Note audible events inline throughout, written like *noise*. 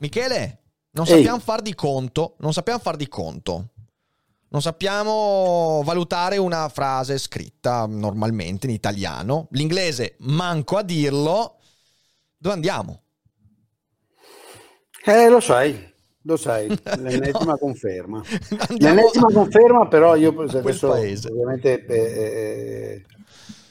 Michele, non sappiamo Ehi. far di conto, non sappiamo far di conto. Non sappiamo valutare una frase scritta normalmente in italiano. L'inglese manco a dirlo. Dove andiamo? Eh, lo sai, lo sai, *laughs* l'ennesima no. conferma. Andiamo l'ennesima a... conferma, però io adesso paese. ovviamente eh, eh,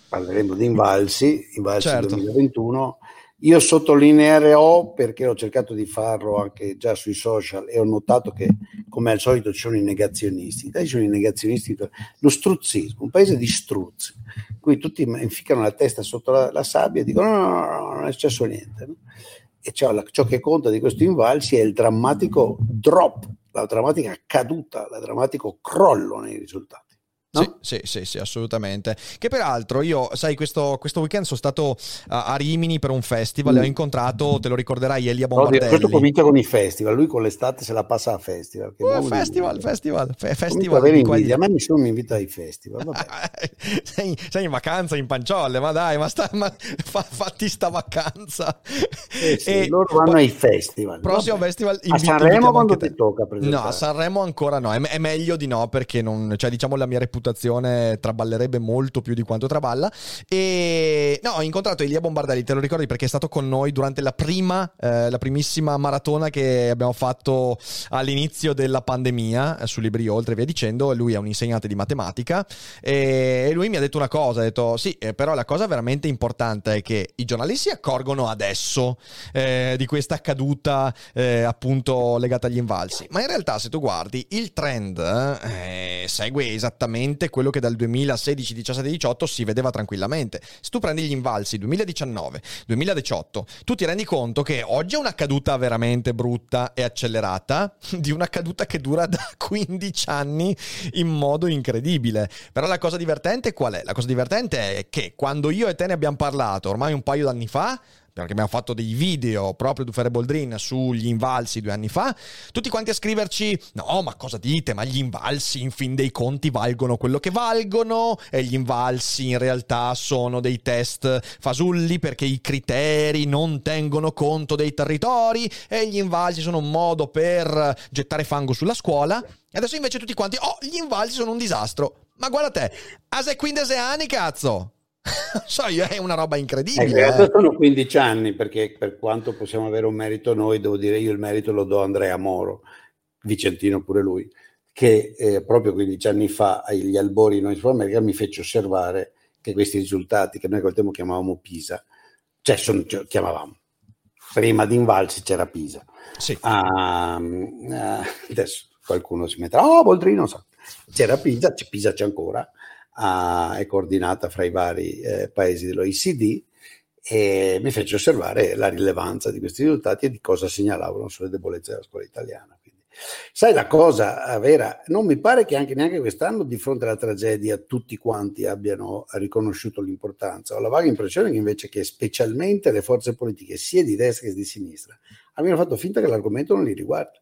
parleremo di Invalsi, Invalsi certo. 2021 io sottolineerò perché ho cercato di farlo anche già sui social e ho notato che, come al solito, ci sono i negazionisti. Dai, sono i negazionisti, lo struzzismo, un paese di struzzi, qui tutti inficano la testa sotto la, la sabbia e dicono: no, no, no, non è successo niente. No? E ciò, la, ciò che conta di questo invalsi è il drammatico drop, la drammatica caduta, il drammatico crollo nei risultati. No? Sì, sì, sì, sì, assolutamente. Che peraltro io, sai, questo, questo weekend sono stato a, a Rimini per un festival mm. e ho incontrato, te lo ricorderai, Elia Bombardelli. No, questo comincia con i festival, lui con l'estate se la passa a festival. Che uh, festival, festival, fe- festival. Avere invidia. A me nessuno mi invita ai festival. *laughs* sei, sei, in vacanza in panciolle, ma dai, ma, sta, ma fa, fatti sta vacanza. Eh sì, *laughs* e loro vanno ai festival. Prossimo vabbè. festival A Sanremo quando ti tocca? No, a Sanremo ancora no, è, è meglio di no perché non, cioè diciamo la mia reputazione reputazione traballerebbe molto più di quanto traballa. E no, ho incontrato Elia Bombardelli, te lo ricordi perché è stato con noi durante la prima, eh, la primissima maratona che abbiamo fatto all'inizio della pandemia eh, su Libri Oltre e via dicendo. Lui è un insegnante di matematica e lui mi ha detto una cosa, ha detto sì, eh, però la cosa veramente importante è che i giornalisti si accorgono adesso eh, di questa caduta eh, appunto legata agli invalsi. Ma in realtà se tu guardi il trend eh, segue esattamente esattamente quello che dal 2016, 17, 18 si vedeva tranquillamente. Se tu prendi gli invalsi 2019, 2018, tu ti rendi conto che oggi è una caduta veramente brutta e accelerata *laughs* di una caduta che dura da *laughs* 15 anni in modo incredibile. Però la cosa divertente qual è? La cosa divertente è che quando io e te ne abbiamo parlato ormai un paio d'anni fa, perché abbiamo fatto dei video proprio di Fere Boldrin sugli invalsi due anni fa, tutti quanti a scriverci, no ma cosa dite, ma gli invalsi in fin dei conti valgono quello che valgono e gli invalsi in realtà sono dei test fasulli perché i criteri non tengono conto dei territori e gli invalsi sono un modo per gettare fango sulla scuola. E adesso invece tutti quanti, oh, gli invalsi sono un disastro. Ma guarda te, ase 15 anni, cazzo! *laughs* so io, è una roba incredibile. Eh, eh. Sono 15 anni perché per quanto possiamo avere un merito noi, devo dire io il merito lo do a Andrea Moro, Vicentino pure lui, che eh, proprio 15 anni fa agli albori in Sud America mi fece osservare che questi risultati che noi col tempo chiamavamo Pisa, cioè, sono, cioè chiamavamo, prima di Invalsi c'era Pisa. Sì. Uh, uh, adesso qualcuno si metterà, oh Boldrino, so. c'era Pisa, c'è Pisa c'è ancora, a, è coordinata fra i vari eh, paesi dell'OECD e mi fece osservare la rilevanza di questi risultati e di cosa segnalavano sulle debolezze della scuola italiana. Quindi, sai la cosa vera? Non mi pare che anche neanche quest'anno di fronte alla tragedia tutti quanti abbiano riconosciuto l'importanza. Ho la vaga impressione che invece che specialmente le forze politiche sia di destra che di sinistra abbiano fatto finta che l'argomento non li riguarda.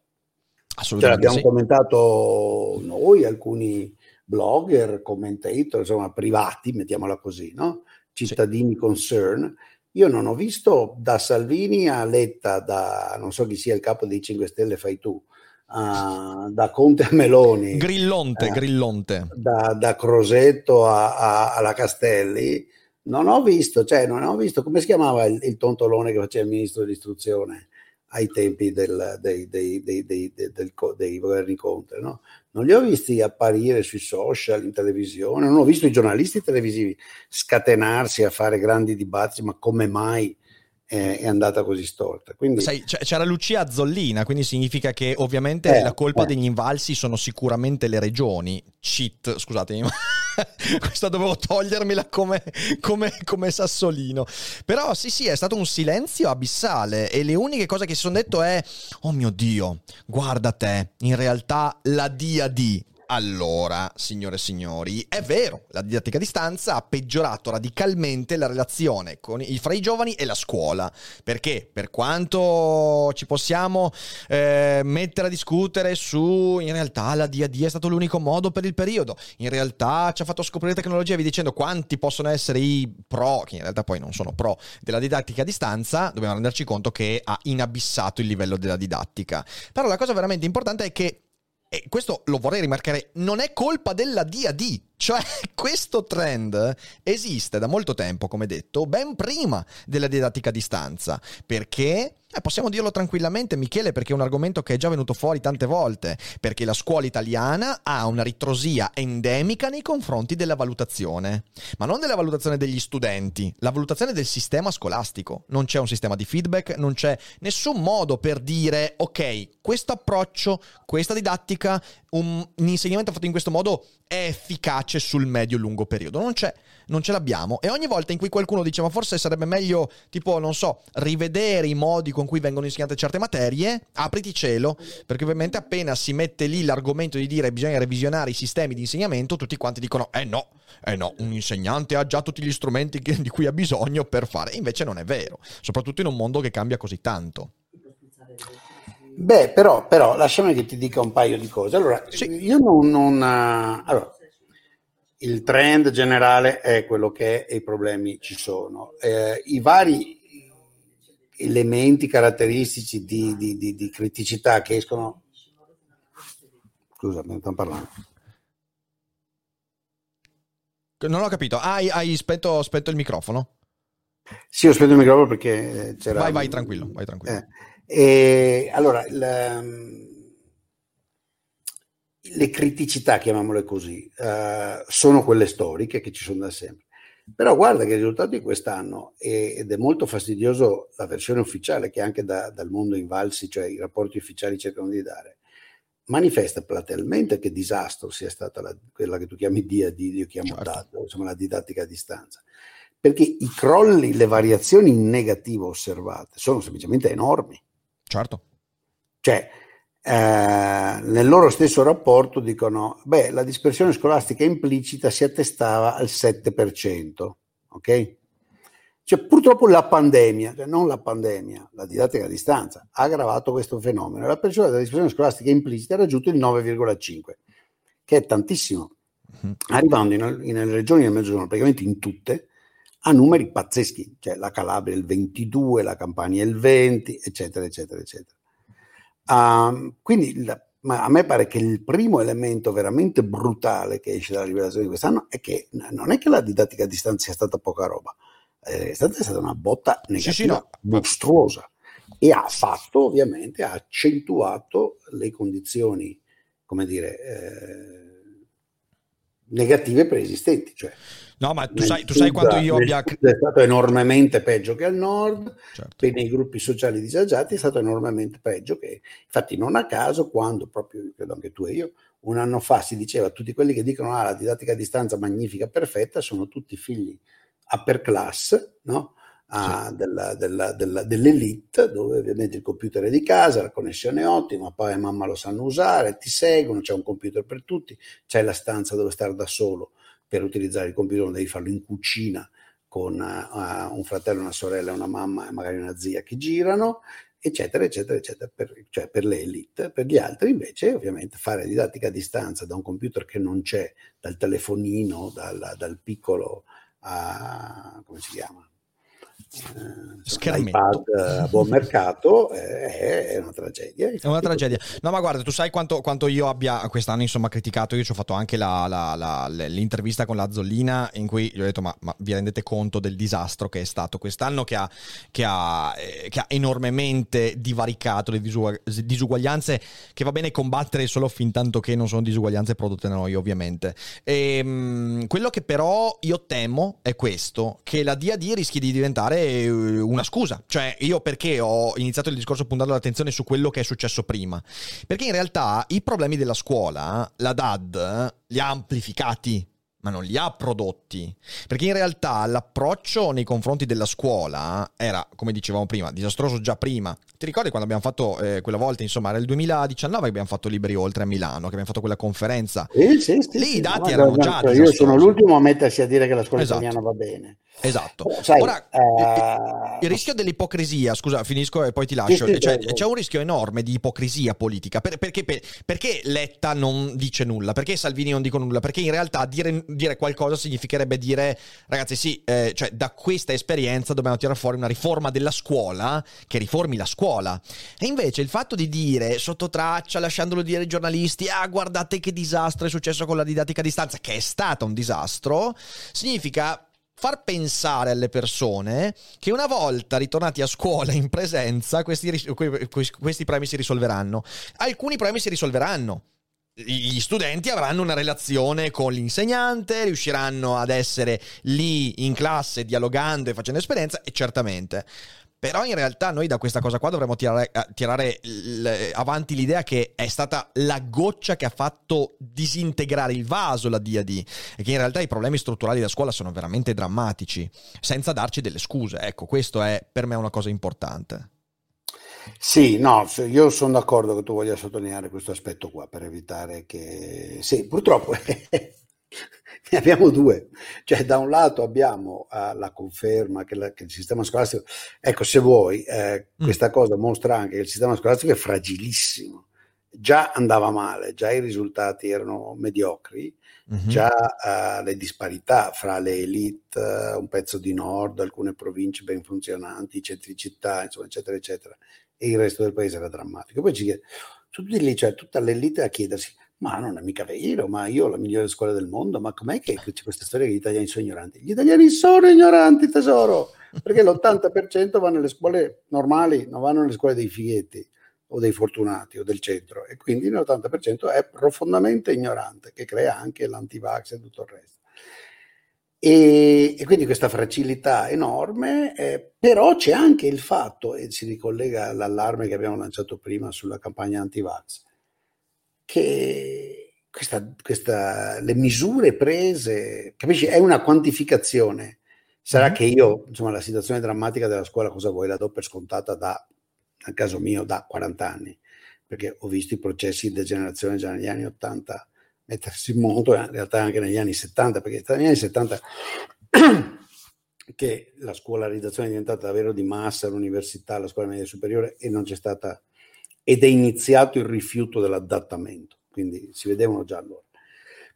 Assolutamente. Cioè, abbiamo sì. commentato noi, alcuni blogger, commentator, insomma privati, mettiamola così, no? cittadini sì. concern. Io non ho visto da Salvini a Letta, da non so chi sia il capo dei 5 Stelle, fai tu, uh, da Conte a Meloni. Grillonte, uh, Grillonte. Da, da Crosetto a, a, alla Castelli. Non ho visto, cioè non ho visto, come si chiamava il, il tontolone che faceva il ministro dell'istruzione? Ai tempi del, dei, dei, dei, del, dei, governi Conte. No? Non li ho visti apparire sui social, in televisione, non ho visto i giornalisti televisivi scatenarsi a fare grandi dibattiti, ma come mai è andata così storta. Quindi... Sai, c'era Lucia Zollina, quindi significa che ovviamente eh, la colpa eh. degli invalsi sono sicuramente le regioni. Cheat, scusatemi. *laughs* questa dovevo togliermela come, come, come, sassolino. Però sì, sì, è stato un silenzio abissale e le uniche cose che si sono detto è, oh mio Dio, guarda te, in realtà la DAD allora, signore e signori, è vero, la didattica a distanza ha peggiorato radicalmente la relazione i, fra i giovani e la scuola. Perché? Per quanto ci possiamo eh, mettere a discutere su in realtà la DAD è stato l'unico modo per il periodo, in realtà ci ha fatto scoprire tecnologia, vi dicendo quanti possono essere i pro, che in realtà poi non sono pro, della didattica a distanza, dobbiamo renderci conto che ha inabissato il livello della didattica. Però la cosa veramente importante è che e questo lo vorrei rimarcare, non è colpa della DAD, cioè *laughs* questo trend esiste da molto tempo, come detto, ben prima della didattica a distanza, perché? Eh, possiamo dirlo tranquillamente, Michele, perché è un argomento che è già venuto fuori tante volte, perché la scuola italiana ha una ritrosia endemica nei confronti della valutazione, ma non della valutazione degli studenti, la valutazione del sistema scolastico. Non c'è un sistema di feedback, non c'è nessun modo per dire, ok, questo approccio, questa didattica, un, un insegnamento fatto in questo modo è efficace sul medio-lungo periodo. Non c'è, non ce l'abbiamo. E ogni volta in cui qualcuno dice, ma forse sarebbe meglio, tipo, non so, rivedere i modi con cui vengono insegnate certe materie, apriti cielo, perché ovviamente appena si mette lì l'argomento di dire bisogna revisionare i sistemi di insegnamento, tutti quanti dicono eh no, eh no, un insegnante ha già tutti gli strumenti che, di cui ha bisogno per fare. invece non è vero, soprattutto in un mondo che cambia così tanto. Beh, però, però lasciami che ti dica un paio di cose. Allora, sì. io non... non uh, allora, il trend generale è quello che è e i problemi ci sono. Eh, I vari elementi caratteristici di, di, di, di criticità che escono. Scusa, mi stanno parlando. Non ho capito. hai, hai spento, spento, il microfono? Sì, ho spento il microfono perché c'era. Vai, vai tranquillo. Vai tranquillo. Eh. E, allora, la, le criticità, chiamiamole così, uh, sono quelle storiche che ci sono da sempre. Però guarda che il risultato di quest'anno, ed è molto fastidioso la versione ufficiale che anche da, dal mondo invalsi, cioè i rapporti ufficiali cercano di dare, manifesta platealmente che disastro sia stata la, quella che tu chiami DAD, io chiamo certo. DAD, insomma la didattica a distanza. Perché i crolli, le variazioni in negativo osservate sono semplicemente enormi. Certo. Cioè, eh, nel loro stesso rapporto dicono, beh, la dispersione scolastica implicita si attestava al 7%, ok? Cioè, purtroppo la pandemia, cioè non la pandemia, la didattica a distanza, ha aggravato questo fenomeno. La percentuale della dispersione scolastica implicita ha raggiunto il 9,5, che è tantissimo, mm-hmm. arrivando in, in, nelle regioni del mezzogiorno, praticamente in tutte, a numeri pazzeschi, cioè la Calabria il 22, la Campania il 20, eccetera, eccetera, eccetera. Um, quindi la, a me pare che il primo elemento veramente brutale che esce dalla rivelazione di quest'anno è che non è che la didattica a distanza sia stata poca roba, è stata, è stata una botta negativa sì, sì, no. mostruosa e ha fatto ovviamente, ha accentuato le condizioni, come dire, eh, negative preesistenti. Cioè, No, ma tu sai, tu sai quanto io abbia... È stato enormemente peggio che al nord, certo. e nei gruppi sociali disagiati è stato enormemente peggio che... Infatti non a caso quando, proprio credo anche tu e io, un anno fa si diceva tutti quelli che dicono ah, la didattica a distanza magnifica, perfetta, sono tutti figli upper class, no? Ah, sì. della, della, della, dell'elite, dove ovviamente il computer è di casa, la connessione è ottima, papà e mamma lo sanno usare, ti seguono, c'è un computer per tutti, c'è la stanza dove stare da solo per utilizzare il computer non devi farlo in cucina con uh, un fratello, una sorella, una mamma e magari una zia che girano, eccetera, eccetera, eccetera, per, cioè per le elite. Per gli altri invece ovviamente fare didattica a distanza da un computer che non c'è, dal telefonino, dal, dal piccolo, uh, come si chiama? Eh, a buon mercato eh, è una tragedia. È una tragedia. No, ma guarda, tu sai quanto, quanto io abbia quest'anno insomma criticato. Io ci ho fatto anche la, la, la, l'intervista con la Zollina in cui gli ho detto: ma, ma, vi rendete conto del disastro che è stato quest'anno, che ha, che ha, eh, che ha enormemente divaricato le disuguaglianze, che va bene combattere solo fin tanto che non sono disuguaglianze prodotte da noi, ovviamente. E, ehm, quello che però io temo è questo: che la DAD rischi di diventare eh, una scusa. Cioè, io perché ho iniziato il discorso puntando l'attenzione su quello che è successo prima? Perché in realtà i problemi della scuola, la DAD li ha amplificati ma non li ha prodotti. Perché in realtà l'approccio nei confronti della scuola era, come dicevamo prima, disastroso già prima. Ti ricordi quando abbiamo fatto eh, quella volta, insomma, era il 2019 che abbiamo fatto Liberi Oltre a Milano, che abbiamo fatto quella conferenza. Sì, sì, sì, Lì i dati no, erano no, già no, Io sono l'ultimo a mettersi a dire che la scuola esatto. italiana va bene. Esatto. Sai, Ora, uh... il rischio dell'ipocrisia, scusa, finisco e poi ti lascio. Cioè, c'è un rischio enorme di ipocrisia politica. Per, perché, per, perché, Letta non dice nulla? Perché Salvini non dice nulla? Perché in realtà dire, dire qualcosa significherebbe dire, ragazzi, sì, eh, cioè, da questa esperienza dobbiamo tirare fuori una riforma della scuola che riformi la scuola. E invece il fatto di dire sotto traccia, lasciandolo dire ai giornalisti, ah, guardate che disastro è successo con la didattica a distanza, che è stata un disastro, significa far pensare alle persone che una volta ritornati a scuola in presenza questi, questi problemi si risolveranno. Alcuni problemi si risolveranno. Gli studenti avranno una relazione con l'insegnante, riusciranno ad essere lì in classe dialogando e facendo esperienza e certamente però in realtà noi da questa cosa qua dovremmo tirare, eh, tirare l- avanti l'idea che è stata la goccia che ha fatto disintegrare il vaso la DAD e che in realtà i problemi strutturali della scuola sono veramente drammatici, senza darci delle scuse. Ecco, questo è per me una cosa importante. Sì, no, io sono d'accordo che tu voglia sottolineare questo aspetto qua per evitare che... Sì, purtroppo *laughs* ne abbiamo due. Cioè, da un lato abbiamo uh, la conferma che, la, che, il sistema scolastico, ecco, se vuoi, eh, mm. questa cosa mostra anche che il sistema scolastico è fragilissimo. Già andava male, già i risultati erano mediocri, mm-hmm. già uh, le disparità fra le elite, uh, un pezzo di nord, alcune province ben funzionanti, centri città, insomma, eccetera, eccetera, e il resto del paese era drammatico. Poi ci chiede, tutti lì, cioè tutta l'elite a chiedersi, ma non è mica vero, ma io ho la migliore scuola del mondo, ma com'è che c'è questa storia che gli italiani sono ignoranti? Gli italiani sono ignoranti, tesoro, perché l'80% va nelle scuole normali, non vanno nelle scuole dei fighetti o dei fortunati o del centro e quindi l'80% è profondamente ignorante, che crea anche l'antivax e tutto il resto. E, e, quindi questa fragilità enorme, eh, però c'è anche il fatto, e si ricollega all'allarme che abbiamo lanciato prima sulla campagna anti-vax, che questa, questa, le misure prese, capisci? È una quantificazione. Sarà mm-hmm. che io, insomma, la situazione drammatica della scuola, cosa vuoi, la do per scontata da, nel caso mio, da 40 anni, perché ho visto i processi di degenerazione già negli anni 80 mettersi in moto, in realtà anche negli anni 70, perché negli anni 70 che la scolarizzazione è diventata davvero di massa, l'università, la scuola media superiore e non c'è stata ed è iniziato il rifiuto dell'adattamento, quindi si vedevano già allora.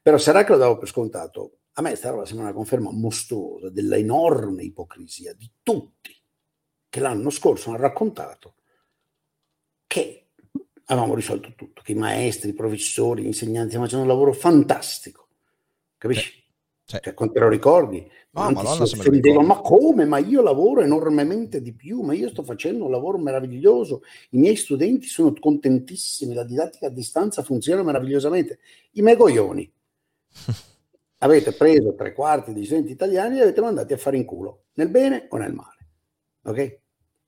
Però sarà che lo davo per scontato, a me sta roba sembra una conferma mostruosa della enorme ipocrisia di tutti che l'anno scorso hanno raccontato che avevamo risolto tutto, che i maestri, i professori, gli insegnanti stiamo facendo un lavoro fantastico, capisci? Cioè, cioè, quando te lo ricordi, oh, Madonna, si offendevano, ma come? Ma io lavoro enormemente di più, ma io sto facendo un lavoro meraviglioso, i miei studenti sono contentissimi, la didattica a distanza funziona meravigliosamente. I megoglioni. *laughs* avete preso tre quarti degli studenti italiani e li avete mandati a fare in culo, nel bene o nel male. Ok?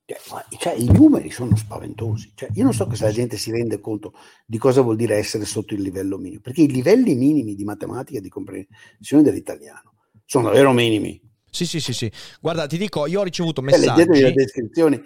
Cioè, cioè, i numeri sono spaventosi. Cioè, io non so se la gente si rende conto di cosa vuol dire essere sotto il livello minimo, perché i livelli minimi di matematica e di comprensione dell'italiano sono davvero minimi. Sì, sì, sì, sì. Guarda, ti dico, io ho ricevuto messaggi. Cioè, leggetevi le descrizioni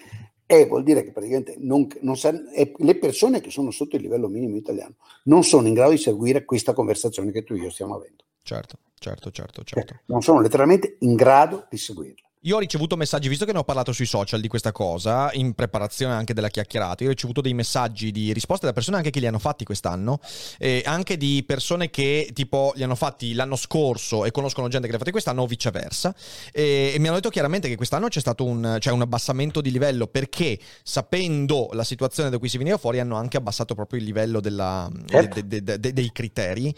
e vuol dire che praticamente non, non sa, le persone che sono sotto il livello minimo italiano non sono in grado di seguire questa conversazione che tu e io stiamo avendo. Certo, certo, certo, certo. Cioè, non sono letteralmente in grado di seguirla. Io ho ricevuto messaggi, visto che ne ho parlato sui social di questa cosa, in preparazione anche della chiacchierata, io ho ricevuto dei messaggi di risposte da persone anche che li hanno fatti quest'anno, e anche di persone che tipo li hanno fatti l'anno scorso e conoscono gente che li ha fatti quest'anno o viceversa, e, e mi hanno detto chiaramente che quest'anno c'è stato un, cioè un, abbassamento di livello perché sapendo la situazione da cui si veniva fuori hanno anche abbassato proprio il livello della, certo. de, de, de, dei criteri,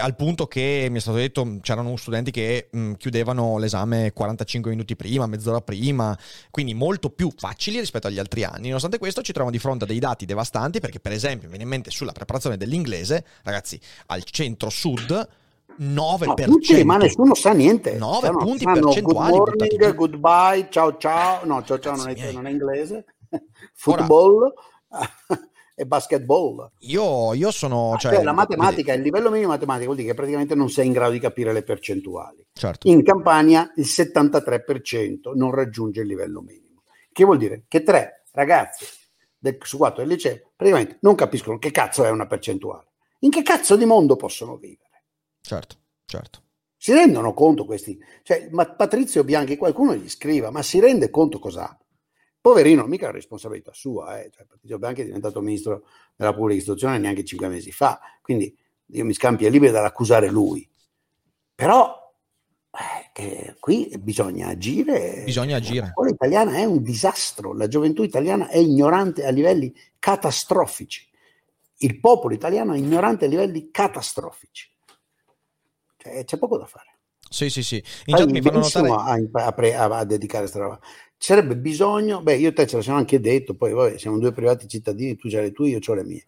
al punto che mi è stato detto c'erano studenti che mh, chiudevano l'esame 45 minuti minuti prima, mezz'ora prima, quindi molto più facili rispetto agli altri anni. Nonostante questo ci troviamo di fronte a dei dati devastanti perché per esempio, mi viene in mente sulla preparazione dell'inglese, ragazzi, al centro-sud 9%. No, tutti, ma nessuno sa niente. 9 cioè, punti percentuali. Good morning, goodbye, ciao ciao. No, ciao ciao non è, non è, inglese. *laughs* Football. E basketball. Io, io sono... Ah, cioè, cioè, la matematica, il livello minimo matematica vuol dire che praticamente non sei in grado di capire le percentuali. Certo. In Campania il 73% non raggiunge il livello minimo. Che vuol dire? Che tre ragazzi del, su quattro del liceo praticamente non capiscono che cazzo è una percentuale. In che cazzo di mondo possono vivere? Certo, certo. Si rendono conto questi? Cioè, ma Patrizio Bianchi, qualcuno gli scriva, ma si rende conto cos'ha? Poverino, mica la responsabilità sua, eh. cioè, Patrizio Bianchi è diventato ministro della pubblica istruzione neanche cinque mesi fa, quindi io mi scampi è libero dall'accusare lui. Però eh, qui bisogna agire. Bisogna agire. La scuola italiana è un disastro, la gioventù italiana è ignorante a livelli catastrofici. Il popolo italiano è ignorante a livelli catastrofici. Cioè, c'è poco da fare. Sì, sì, sì. In chat mi fanno notare... A, a, a, a dedicare questa roba. Ci sarebbe bisogno, beh, io te ce l'abbiamo anche detto, poi vabbè, siamo due privati cittadini, tu hai le tue, io ho le mie.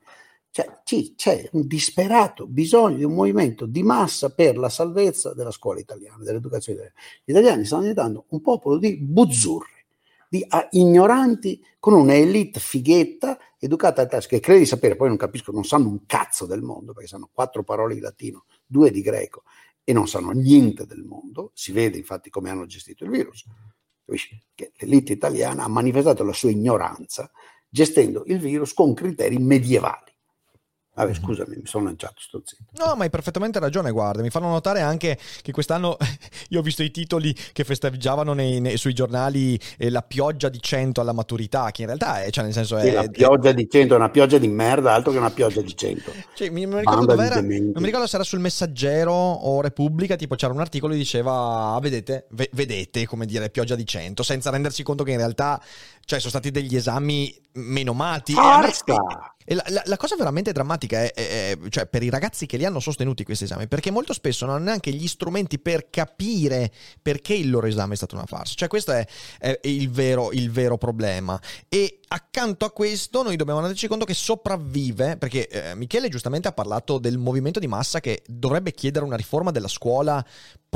Cioè, sì, c'è un disperato bisogno di un movimento di massa per la salvezza della scuola italiana, dell'educazione italiana. Gli italiani stanno diventando un popolo di buzzurri, di a, ignoranti con un'elite fighetta, educata a tasca, che crede di sapere, poi non capiscono, non sanno un cazzo del mondo, perché sanno quattro parole di latino, due di greco e non sanno niente del mondo, si vede infatti come hanno gestito il virus, che l'elite italiana ha manifestato la sua ignoranza gestendo il virus con criteri medievali. Vabbè, mhm. scusami, mi sono lanciato, sto zitto. No, ma hai perfettamente ragione, guarda, mi fanno notare anche che quest'anno *laughs* io ho visto i titoli che festeggiavano nei, nei, sui giornali eh, la pioggia di 100 alla maturità, che in realtà è, cioè nel senso è... Sì, la pioggia è, di 100 è una pioggia di merda, altro che una pioggia di 100. Cioè, mi, mi ricordo era, non mi ricordo se era sul Messaggero o Repubblica, tipo c'era un articolo che diceva, ah, vedete, v- vedete, come dire, pioggia di 100, senza rendersi conto che in realtà cioè, sono stati degli esami menomati. Forza! La, la, la, cosa veramente drammatica è, è, è, cioè, per i ragazzi che li hanno sostenuti questi esami, perché molto spesso non hanno neanche gli strumenti per capire perché il loro esame è stato una farsa. Cioè, questo è, è il, vero, il, vero, problema. E accanto a questo noi dobbiamo renderci conto che sopravvive, perché eh, Michele giustamente ha parlato del movimento di massa che dovrebbe chiedere una riforma della scuola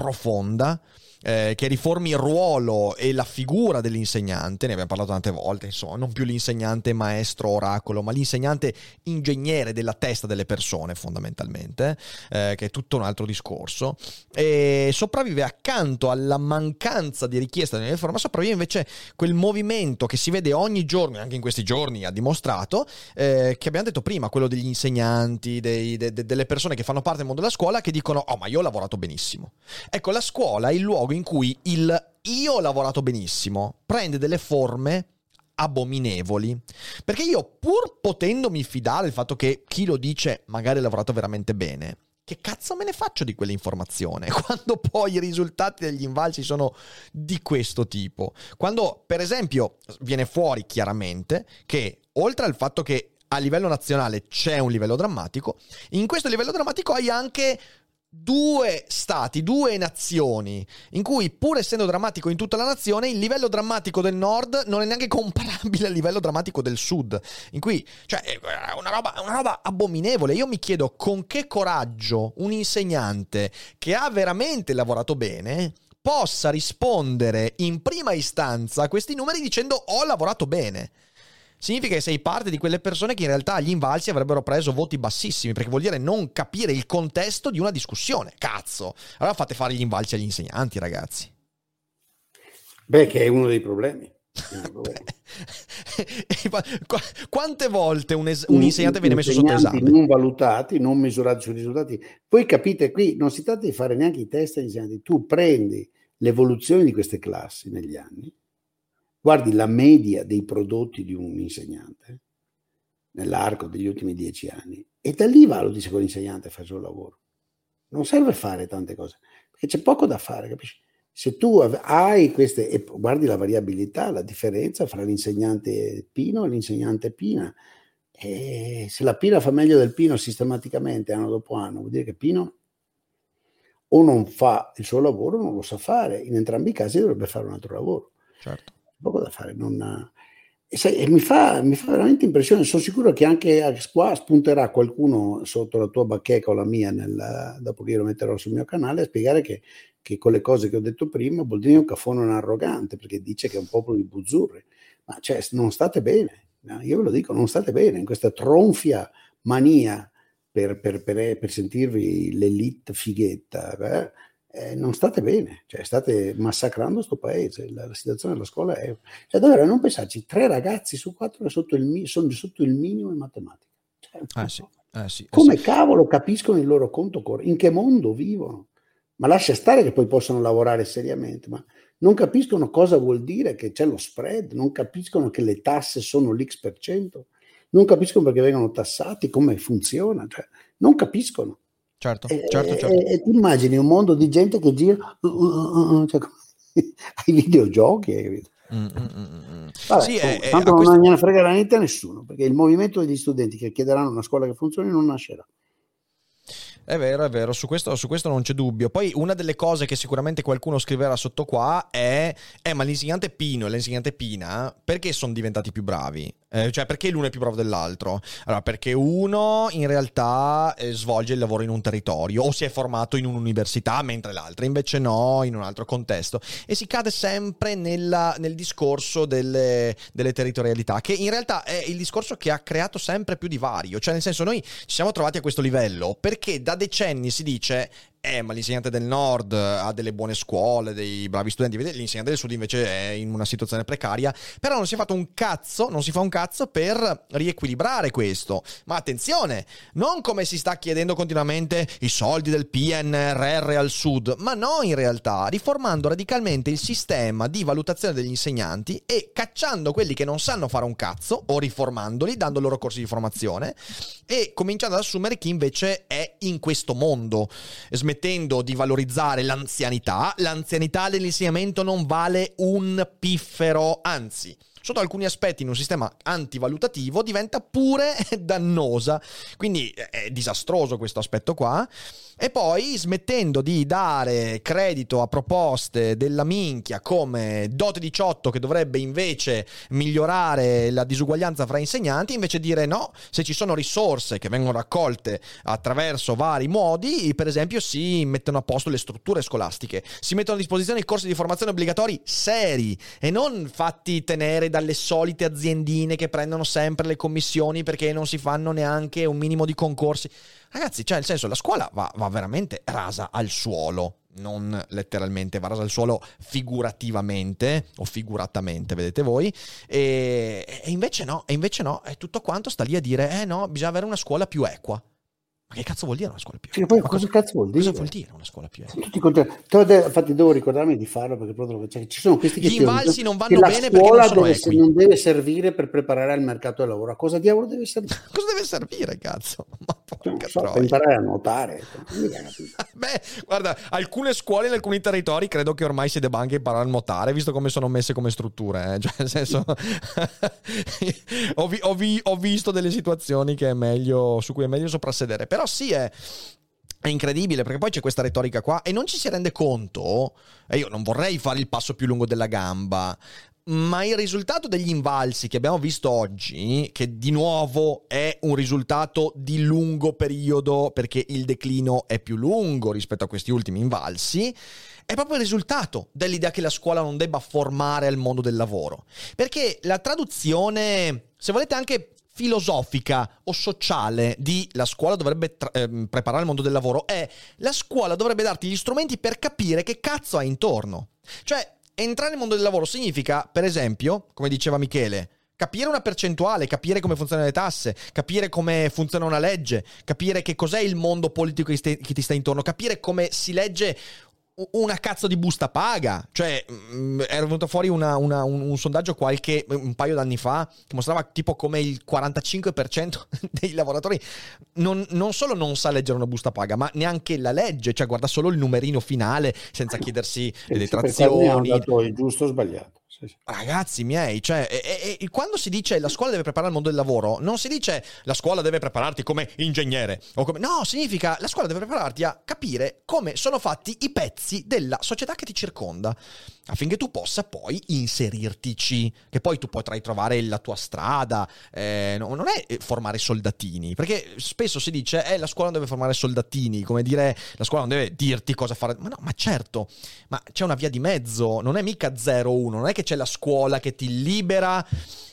profonda eh, che riformi il ruolo e la figura dell'insegnante, ne abbiamo parlato tante volte, insomma, non più l'insegnante maestro oracolo, ma l'insegnante ingegnere della testa delle persone fondamentalmente, eh, che è tutto un altro discorso, e sopravvive accanto alla mancanza di richiesta di riforma, sopravvive invece quel movimento che si vede ogni giorno, anche in questi giorni ha dimostrato, eh, che abbiamo detto prima, quello degli insegnanti, dei, de, de, delle persone che fanno parte del mondo della scuola, che dicono, oh ma io ho lavorato benissimo. Ecco, la scuola è il luogo in cui il io ho lavorato benissimo prende delle forme abominevoli. Perché io, pur potendomi fidare del fatto che chi lo dice magari ha lavorato veramente bene, che cazzo me ne faccio di quell'informazione? *laughs* Quando poi i risultati degli invalsi sono di questo tipo. Quando, per esempio, viene fuori chiaramente che, oltre al fatto che a livello nazionale c'è un livello drammatico, in questo livello drammatico hai anche due stati, due nazioni, in cui pur essendo drammatico in tutta la nazione, il livello drammatico del nord non è neanche comparabile al livello drammatico del sud, in cui, cioè, è una roba, una roba abominevole. Io mi chiedo con che coraggio un insegnante che ha veramente lavorato bene possa rispondere in prima istanza a questi numeri dicendo ho lavorato bene significa che sei parte di quelle persone che in realtà agli invalsi avrebbero preso voti bassissimi, perché vuol dire non capire il contesto di una discussione. Cazzo! Allora fate fare gli invalsi agli insegnanti, ragazzi. Beh, che è uno dei problemi. *laughs* Quante volte un, es- un insegnante viene messo sotto esame? Non valutati, non misurati sui risultati. Poi capite qui, non si tratta di fare neanche i test agli insegnanti, tu prendi l'evoluzione di queste classi negli anni guardi la media dei prodotti di un insegnante nell'arco degli ultimi dieci anni e da lì valuti se quell'insegnante fa il suo lavoro. Non serve fare tante cose, perché c'è poco da fare, capisci? Se tu hai queste, e guardi la variabilità, la differenza fra l'insegnante Pino e l'insegnante Pina, e se la Pina fa meglio del Pino sistematicamente anno dopo anno, vuol dire che Pino o non fa il suo lavoro o non lo sa fare. In entrambi i casi dovrebbe fare un altro lavoro. Certo poco da fare. Non... E, sai, e mi, fa, mi, fa, veramente impressione. Sono sicuro che anche qua spunterà qualcuno sotto la tua bacheca o la mia, nel, dopo che io lo metterò sul mio canale, a spiegare che, che con le cose che ho detto prima, Boldini è un cafone un arrogante perché dice che è un popolo di buzzurri. Ma cioè, non state bene. io ve lo dico, non state bene in questa tronfia mania per, per, per, per sentirvi l'elite fighetta. Eh? Eh, non state bene, cioè state massacrando questo paese, la, la, situazione della scuola è... Cioè davvero, non pensarci, tre ragazzi su quattro sotto il, sono sotto il minimo in matematica. Cioè, ah, sì. Ah, sì, come sì. cavolo capiscono il loro conto corrente? In che mondo vivono? Ma lascia stare che poi possono lavorare seriamente, ma non capiscono cosa vuol dire che c'è lo spread, non capiscono che le tasse sono l'X per cento, non capiscono perché vengono tassati, come funziona, cioè, non capiscono. Certo, e, certo, certo. E, e, ti immagini un mondo di gente che gira uh, uh, uh, cioè, *laughs* ai videogiochi, hai capito? Mm, mm, mm, mm. Vabbè, sì, comunque, è, tanto non questo... gliene fregherà niente a nessuno, perché il movimento degli studenti che chiederanno una scuola che funzioni non nascerà. È vero, è vero, su questo, su questo, non c'è dubbio. Poi una delle cose che sicuramente qualcuno scriverà sotto qua è, eh, ma l'insegnante Pino e l'insegnante Pina perché sono diventati più bravi? Eh, cioè, perché l'uno è più bravo dell'altro? Allora, perché uno in realtà eh, svolge il lavoro in un territorio o si è formato in un'università, mentre l'altro invece no, in un altro contesto. E si cade sempre nella, nel discorso delle, delle, territorialità, che in realtà è il discorso che ha creato sempre più divario. Cioè, nel senso, noi ci siamo trovati a questo livello perché da decenni si dice eh, ma l'insegnante del nord ha delle buone scuole, dei bravi studenti, l'insegnante del sud invece è in una situazione precaria, però non si è fatto un cazzo, non si fa un cazzo per riequilibrare questo. Ma attenzione, non come si sta chiedendo continuamente i soldi del PNRR al sud, ma no in realtà, riformando radicalmente il sistema di valutazione degli insegnanti e cacciando quelli che non sanno fare un cazzo o riformandoli, dando loro corsi di formazione e cominciando ad assumere chi invece è in questo mondo smettendo di valorizzare l'anzianità, l'anzianità dell'insegnamento non vale un piffero, anzi sotto alcuni aspetti in un sistema antivalutativo diventa pure *laughs* dannosa. Quindi è disastroso questo aspetto qua. E poi smettendo di dare credito a proposte della minchia come Dote 18 che dovrebbe invece migliorare la disuguaglianza fra insegnanti, invece dire no, se ci sono risorse che vengono raccolte attraverso vari modi, per esempio si mettono a posto le strutture scolastiche, si mettono a disposizione i corsi di formazione obbligatori seri e non fatti tenere dalle solite aziendine che prendono sempre le commissioni perché non si fanno neanche un minimo di concorsi. Ragazzi, cioè, nel senso, la scuola va, va veramente rasa al suolo non letteralmente, va rasa al suolo figurativamente o figuratamente, vedete voi. E, e, invece no, e invece no, è tutto quanto sta lì a dire, eh no, bisogna avere una scuola più equa. Ma che cazzo vuol dire una scuola più equa? Sì, poi cosa, cazzo vuol dire? Cosa vuol dire una scuola più equa? Tutti contenti. Infatti devo ricordarmi di farlo perché proprio cioè, ci sono questi che Gli invalsi non vanno bene perché non sono deve, equi. non deve servire per preparare al mercato del lavoro. A cosa diavolo deve servire? *laughs* cosa deve servire, cazzo? *laughs* Ma porca so, per imparare a nuotare. *laughs* Beh, guarda, alcune scuole in alcuni territori credo che ormai si debba anche imparare a nuotare, visto come sono messe come strutture. Eh? Cioè, nel senso, ho, vi, ho, vi, ho visto delle situazioni meglio, su cui è meglio soprassedere. Però sì, è è incredibile perché poi c'è questa retorica qua e non ci si rende conto, e io non vorrei fare il passo più lungo della gamba, ma il risultato degli invalsi che abbiamo visto oggi, che di nuovo è un risultato di lungo periodo perché il declino è più lungo rispetto a questi ultimi invalsi, è proprio il risultato dell'idea che la scuola non debba formare al mondo del lavoro. Perché la traduzione, se volete anche filosofica o sociale di la scuola dovrebbe tra- eh, preparare il mondo del lavoro è la scuola dovrebbe darti gli strumenti per capire che cazzo hai intorno. Cioè, entrare nel mondo del lavoro significa, per esempio, come diceva Michele, capire una percentuale, capire come funzionano le tasse, capire come funziona una legge, capire che cos'è il mondo politico che ti sta intorno, capire come si legge una cazzo di busta paga. Cioè, mm, era venuto fuori una, una, un, un, sondaggio qualche un paio d'anni fa che mostrava tipo come il 45% *laughs* dei lavoratori non, non, solo non sa leggere una busta paga, ma neanche la legge, cioè guarda solo il numerino finale senza chiedersi le detrazioni. È giusto o sbagliato. Ragazzi miei, cioè, e, e, quando si dice la scuola deve preparare il mondo del lavoro, non si dice la scuola deve prepararti come ingegnere. Come... No, significa la scuola deve prepararti a capire come sono fatti i pezzi della società che ti circonda. Affinché tu possa poi inserirtici, che poi tu potrai trovare la tua strada, eh, no, non è formare soldatini, perché spesso si dice eh, la scuola non deve formare soldatini, come dire la scuola non deve dirti cosa fare, ma no, ma certo, ma c'è una via di mezzo, non è mica 0-1, non è che c'è la scuola che ti libera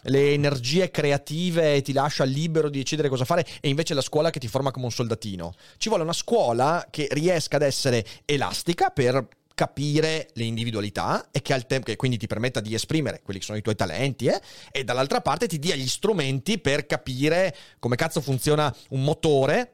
le energie creative e ti lascia libero di decidere cosa fare e invece la scuola che ti forma come un soldatino. Ci vuole una scuola che riesca ad essere elastica per capire le individualità e che al tempo che quindi ti permetta di esprimere quelli che sono i tuoi talenti eh? e dall'altra parte ti dia gli strumenti per capire come cazzo funziona un motore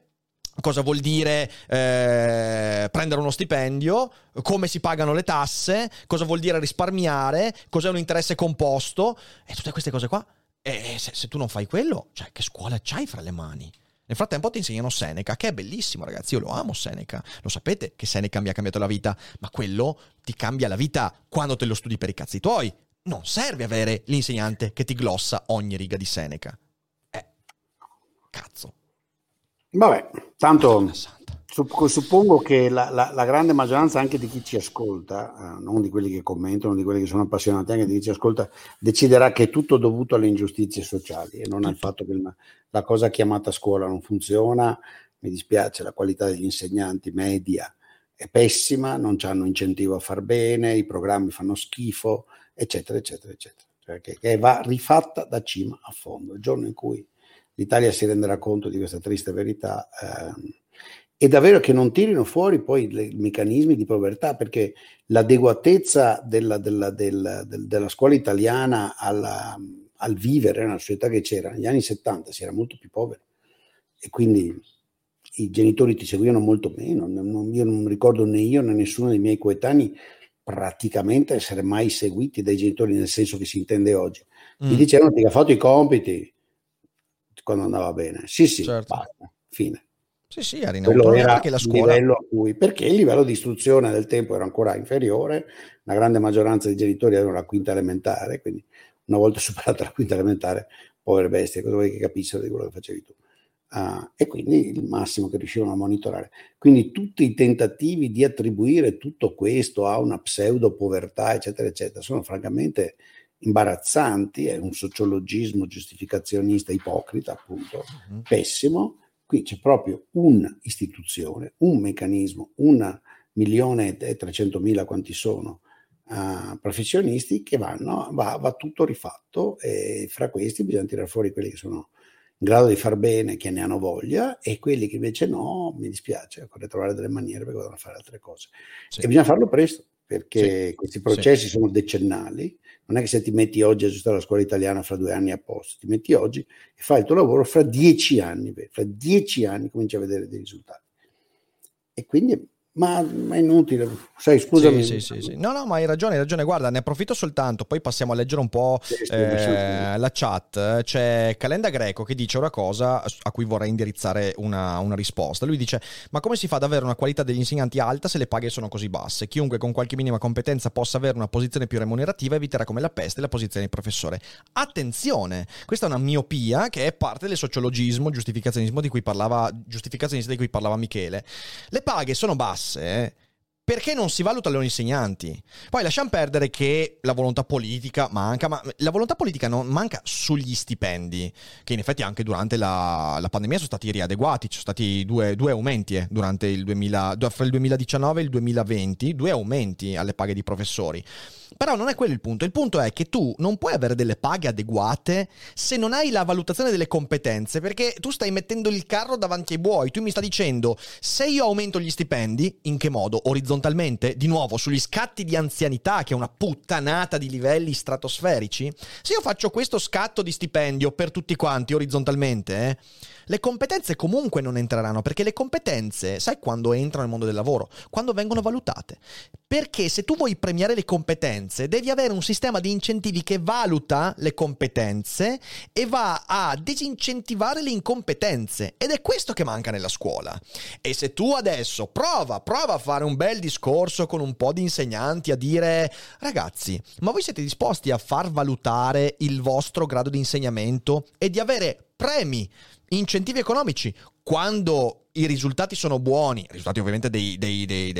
cosa vuol dire eh, prendere uno stipendio, come si pagano le tasse, cosa vuol dire risparmiare, cos'è un interesse composto e tutte queste cose qua. E se, se tu non fai quello, cioè che scuola c'hai fra le mani? Nel frattempo ti insegnano Seneca, che è bellissimo, ragazzi. Io lo amo Seneca. Lo sapete che Seneca mi ha cambiato la vita, ma quello ti cambia la vita quando te lo studi per i cazzi tuoi. Non serve avere l'insegnante che ti glossa ogni riga di Seneca. Eh, cazzo. Vabbè, tanto suppongo che la, la, la, grande maggioranza anche di chi ci ascolta, eh, non di quelli che commentano, di quelli che sono appassionati, anche di chi ci ascolta, deciderà che è tutto dovuto alle ingiustizie sociali e non al fatto che il, la cosa chiamata scuola non funziona. Mi dispiace, la qualità degli insegnanti media è pessima, non hanno incentivo a far bene, i programmi fanno schifo, eccetera, eccetera, eccetera. Cioè che, che va rifatta da cima a fondo. Il giorno in cui l'Italia si renderà conto di questa triste verità ehm, e davvero che non tirino fuori poi i meccanismi di povertà, perché l'adeguatezza della, della, della, della scuola italiana alla, al vivere nella società che c'era negli anni 70 si era molto più poveri e quindi i genitori ti seguivano molto meno. Non, io non ricordo né io né nessuno dei miei coetanei praticamente essere mai seguiti dai genitori nel senso che si intende oggi. Mm. Ti dicevano ti ha fatto i compiti, quando andava bene. Sì, sì, certo. basta, fine. Sì, sì, era in era che la scuola. Livello a cui, perché il livello di istruzione del tempo era ancora inferiore, la grande maggioranza dei genitori avevano la quinta elementare, quindi una volta *laughs* superata la quinta elementare, povere bestie, cosa vuoi che capissero di quello che facevi tu? Uh, e quindi il massimo che riuscivano a monitorare. Quindi tutti i tentativi di attribuire tutto questo a una pseudo povertà, eccetera, eccetera, sono francamente imbarazzanti, è un sociologismo giustificazionista ipocrita, appunto, uh-huh. pessimo. Qui c'è proprio un'istituzione, un meccanismo, un milione e trecentomila quanti sono uh, professionisti che vanno, va, va, tutto rifatto e fra questi bisogna tirare fuori quelli che sono in grado di far bene, che ne hanno voglia, e quelli che invece no, mi dispiace, occorre trovare delle maniere per poter fare altre cose. Sì. E bisogna farlo presto, perché sì. questi processi sì. sono decennali non è che se ti metti oggi a aggiustare la scuola italiana fra due anni a posto, ti metti oggi e fai il tuo lavoro fra dieci anni, fra dieci anni cominci a vedere dei risultati. E quindi ma, è inutile, sai, scusami. Sì, sì, sì, no, no, ma hai ragione, hai ragione. Guarda, ne approfitto soltanto, poi passiamo a leggere un po' eh, la chat. C'è Calenda Greco che dice una cosa a cui vorrei indirizzare una, una, risposta. Lui dice, ma come si fa ad avere una qualità degli insegnanti alta se le paghe sono così basse? Chiunque con qualche minima competenza possa avere una posizione più remunerativa eviterà come la peste la posizione di professore. Attenzione, questa è una miopia che è parte del sociologismo, giustificazionismo di cui parlava, giustificazionista di cui parlava Michele. Le paghe sono basse classe perché non si valutano gli insegnanti. Poi lasciamo perdere che la volontà politica manca, ma la volontà politica non manca sugli stipendi, che in effetti anche durante la, la pandemia sono stati riadeguati, ci sono stati due, due aumenti eh, durante il 2000, fra il 2019 e il 2020, due aumenti alle paghe di professori. Però non è quello il punto. Il punto è che tu non puoi avere delle paghe adeguate se non hai la valutazione delle competenze, perché tu stai mettendo il carro davanti ai buoi. Tu mi stai dicendo, se io aumento gli stipendi, in che modo? Orizzontalmente? Di nuovo, sugli scatti di anzianità, che è una puttanata di livelli stratosferici? Se io faccio questo scatto di stipendio per tutti quanti, orizzontalmente, eh, le competenze comunque non entreranno, perché le competenze, sai quando entrano nel mondo del lavoro? Quando vengono valutate. Perché se tu vuoi premiare le competenze, devi avere un sistema di incentivi che valuta le competenze e va a disincentivare le incompetenze. Ed è questo che manca nella scuola. E se tu adesso prova, prova a fare un bel discorso con un po' di insegnanti a dire ragazzi, ma voi siete disposti a far valutare il vostro grado di insegnamento e di avere premi incentivi economici. Quando i risultati sono buoni, risultati ovviamente dei, dei, dei,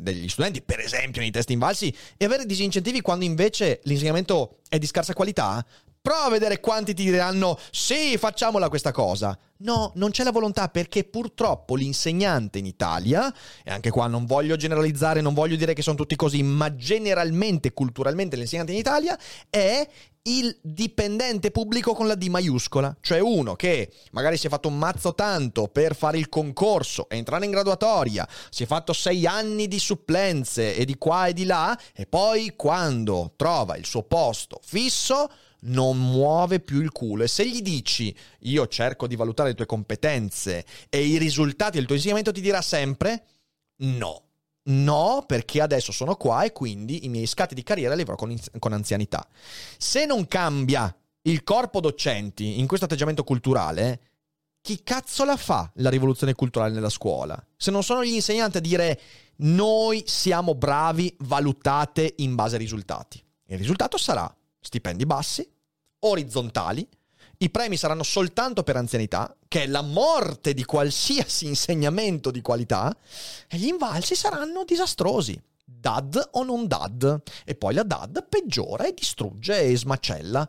degli studenti, per esempio nei test invalsi, e avere disincentivi quando invece l'insegnamento è di scarsa qualità, prova a vedere quanti ti diranno sì, facciamola questa cosa. No, non c'è la volontà perché purtroppo l'insegnante in Italia, e anche qua non voglio generalizzare, non voglio dire che sono tutti così, ma generalmente, culturalmente l'insegnante in Italia è il dipendente pubblico con la D maiuscola, cioè uno che magari si è fatto un mazzo tanto per fare il concorso, entrare in graduatoria, si è fatto sei anni di supplenze e di qua e di là, e poi quando trova il suo posto fisso non muove più il culo e se gli dici io cerco di valutare le tue competenze e i risultati del tuo insegnamento ti dirà sempre no. No, perché adesso sono qua e quindi i miei scatti di carriera li avrò con, con anzianità. Se non cambia il corpo docenti in questo atteggiamento culturale, chi cazzo la fa la rivoluzione culturale nella scuola? Se non sono gli insegnanti a dire noi siamo bravi, valutate in base ai risultati. Il risultato sarà stipendi bassi, orizzontali, i premi saranno soltanto per anzianità, che è la morte di qualsiasi insegnamento di qualità, e gli invalsi saranno disastrosi. DAD o non DAD. E poi la DAD peggiora e distrugge e smacella.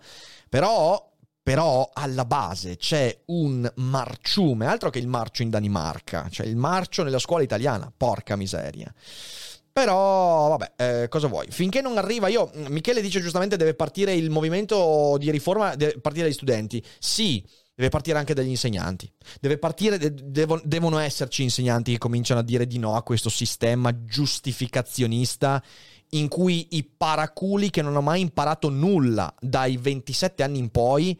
Però, però alla base c'è un marciume, altro che il marcio in Danimarca, cioè il marcio nella scuola italiana, porca miseria. Però, vabbè, eh, cosa vuoi? Finché non arriva, io, Michele dice giustamente deve partire il movimento di riforma, deve partire dagli studenti. Sì, deve partire anche dagli insegnanti. Deve partire, devo, devono esserci insegnanti che cominciano a dire di no a questo sistema giustificazionista in cui i paraculi che non hanno mai imparato nulla dai 27 anni in poi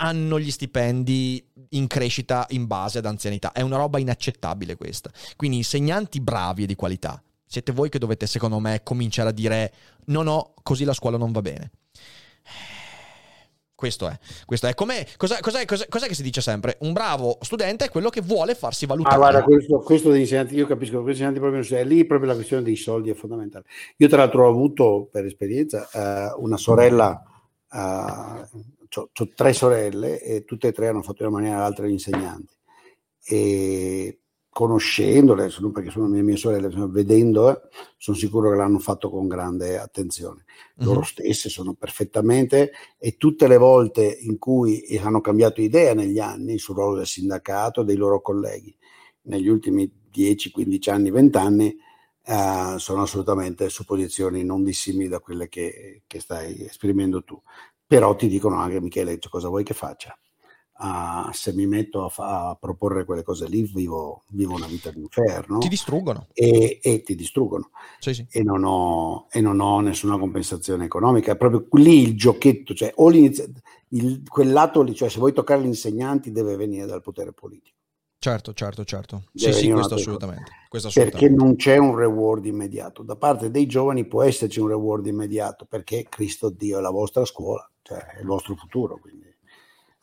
hanno gli stipendi in crescita in base ad anzianità. È una roba inaccettabile questa. Quindi insegnanti bravi e di qualità siete voi che dovete, secondo me, cominciare a dire no, no, così la scuola non va bene. Questo è, questo è. Com'è, cos'è, cos'è, cos'è, cos'è, che si dice sempre? Un bravo studente è quello che vuole farsi valutare. Ah, guarda, questo, questo degli insegnanti, io capisco, questi insegnanti proprio non è lì proprio la questione dei soldi è fondamentale. Io tra l'altro ho avuto, per esperienza, eh, una sorella, eh, ho tre sorelle e tutte e tre hanno fatto in una maniera o l'altra gli insegnanti. E conoscendole, non perché sono mie, mie sorelle, vedendo, eh, sono sicuro che l'hanno fatto con grande attenzione. Loro uh-huh. stesse sono perfettamente e tutte le volte in cui hanno cambiato idea negli anni sul ruolo del sindacato, dei loro colleghi, negli ultimi 10, 15 anni, 20 anni, eh, sono assolutamente su posizioni non dissimili da quelle che, che stai esprimendo tu. Però ti dicono anche, Michele, cosa vuoi che faccia? A, se mi metto a, fa, a, proporre quelle cose lì, vivo, vivo una vita d'inferno. Ti distruggono. E, e ti distruggono. Sì, sì. E, non ho, e, non ho, nessuna compensazione economica. È proprio lì il giochetto, cioè o il, quel lato lì, cioè se vuoi toccare gli insegnanti deve venire dal potere politico. Certo, certo, certo. Deve sì, sì, questo assolutamente, questo assolutamente. Perché non c'è un reward immediato. Da parte dei giovani può esserci un reward immediato, perché Cristo Dio è la vostra scuola, cioè è il vostro futuro. Quindi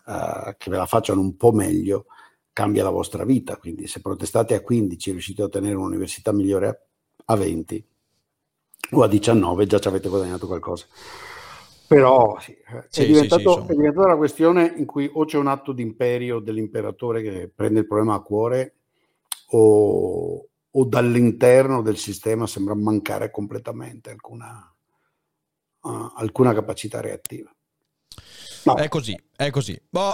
uh, che ve la facciano un po' meglio cambia la vostra vita. Quindi se protestate a 15 e riuscite a ottenere un'università migliore a 20 o a 19 già ci avete guadagnato qualcosa. Però sì, è, sì, diventato, sì, è, diventata una questione in cui o c'è un atto di imperio dell'imperatore che prende il problema a cuore o, o dall'interno del sistema sembra mancare completamente alcuna, uh, alcuna capacità reattiva. No. È così, è così. Boh.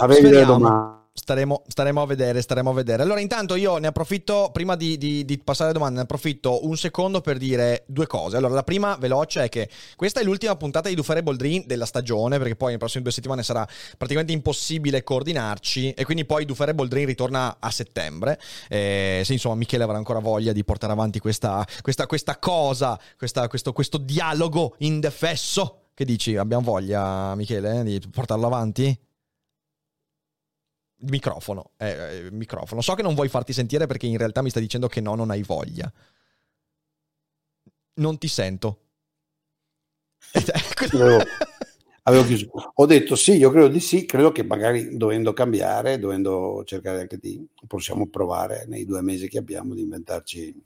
Staremo, staremo, a vedere, staremo a vedere. Allora, intanto io ne approfitto, prima di, di, di, passare alle domande, ne approfitto un secondo per dire due cose. Allora, la prima veloce è che questa è l'ultima puntata di Dufare Boldrin della stagione, perché poi nelle prossime due settimane sarà praticamente impossibile coordinarci e quindi poi Dufare Boldrin ritorna a settembre. Eh, se insomma Michele avrà ancora voglia di portare avanti questa, questa, questa cosa, questa, questo, questo dialogo indefesso che dici? Abbiamo voglia, Michele, di portarlo avanti? Microfono, eh, eh, microfono. So che non vuoi farti sentire perché in realtà mi stai dicendo che no, non hai voglia. Non ti sento. *laughs* avevo, avevo chiuso. Ho detto sì, io credo di sì, credo che magari dovendo cambiare, dovendo cercare anche di, possiamo provare nei due mesi che abbiamo di inventarci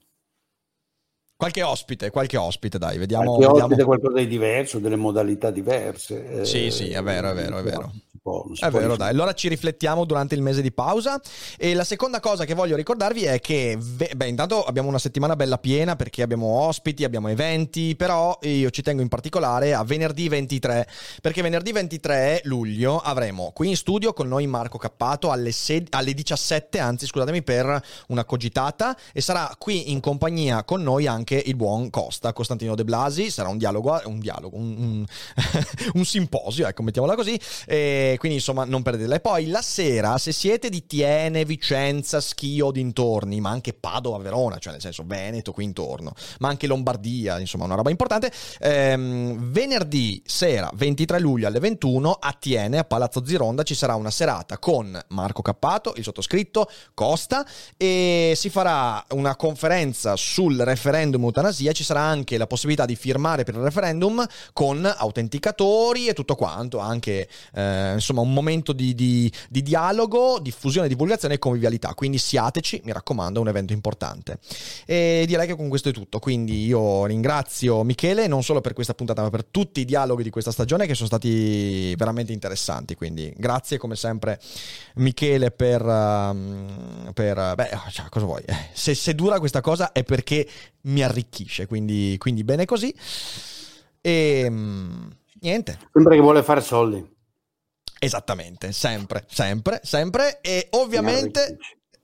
Qualche ospite, qualche ospite, dai, vediamo. Qualche vediamo. ospite, qualcosa di diverso, delle modalità diverse. Sì, eh, sì, è vero, è vero, è vero. Bonus. È vero, dai. Allora ci riflettiamo durante il mese di pausa. E la seconda cosa che voglio ricordarvi è che, beh, intanto abbiamo una settimana bella piena perché abbiamo ospiti, abbiamo eventi, però io ci tengo in particolare a venerdì 23, perché venerdì 23 luglio avremo qui in studio con noi Marco Cappato alle, se- alle 17, anzi scusatemi, per una cogitata e sarà qui in compagnia con noi anche il buon Costa, Costantino De Blasi, sarà un dialogo, un, dialogo, un, un, *laughs* un simposio, ecco, mettiamola così. E quindi insomma non perdetela. E poi la sera, se siete di Tiene, Vicenza, Schio dintorni, ma anche Padova, Verona, cioè nel senso Veneto qui intorno, ma anche Lombardia, insomma una roba importante, ehm, venerdì sera 23 luglio alle 21 a Tiene, a Palazzo Zironda, ci sarà una serata con Marco Cappato, il sottoscritto, Costa, e si farà una conferenza sul referendum eutanasia, ci sarà anche la possibilità di firmare per il referendum con autenticatori e tutto quanto, anche eh, insomma un momento di, di, di, dialogo, diffusione, divulgazione e convivialità. Quindi siateci, mi raccomando, è un evento importante. E direi che con questo è tutto. Quindi io ringrazio Michele non solo per questa puntata, ma per tutti i dialoghi di questa stagione che sono stati veramente interessanti. Quindi grazie come sempre Michele per... Uh, per beh, cioè, cosa vuoi? Eh, se, se, dura questa cosa è perché mi arricchisce, quindi, quindi bene così. E ehm, niente. Sembra che vuole fare soldi. Esattamente, sempre, sempre, sempre. E ovviamente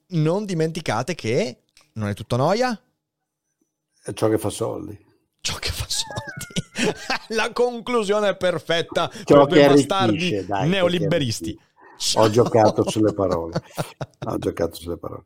non dimenticate che non è tutto noia. È ciò che fa soldi. Ciò che fa soldi. *laughs* La conclusione perfetta ciò per due bastardi dai, neoliberisti. Ho giocato *laughs* sulle parole. Ho giocato sulle parole.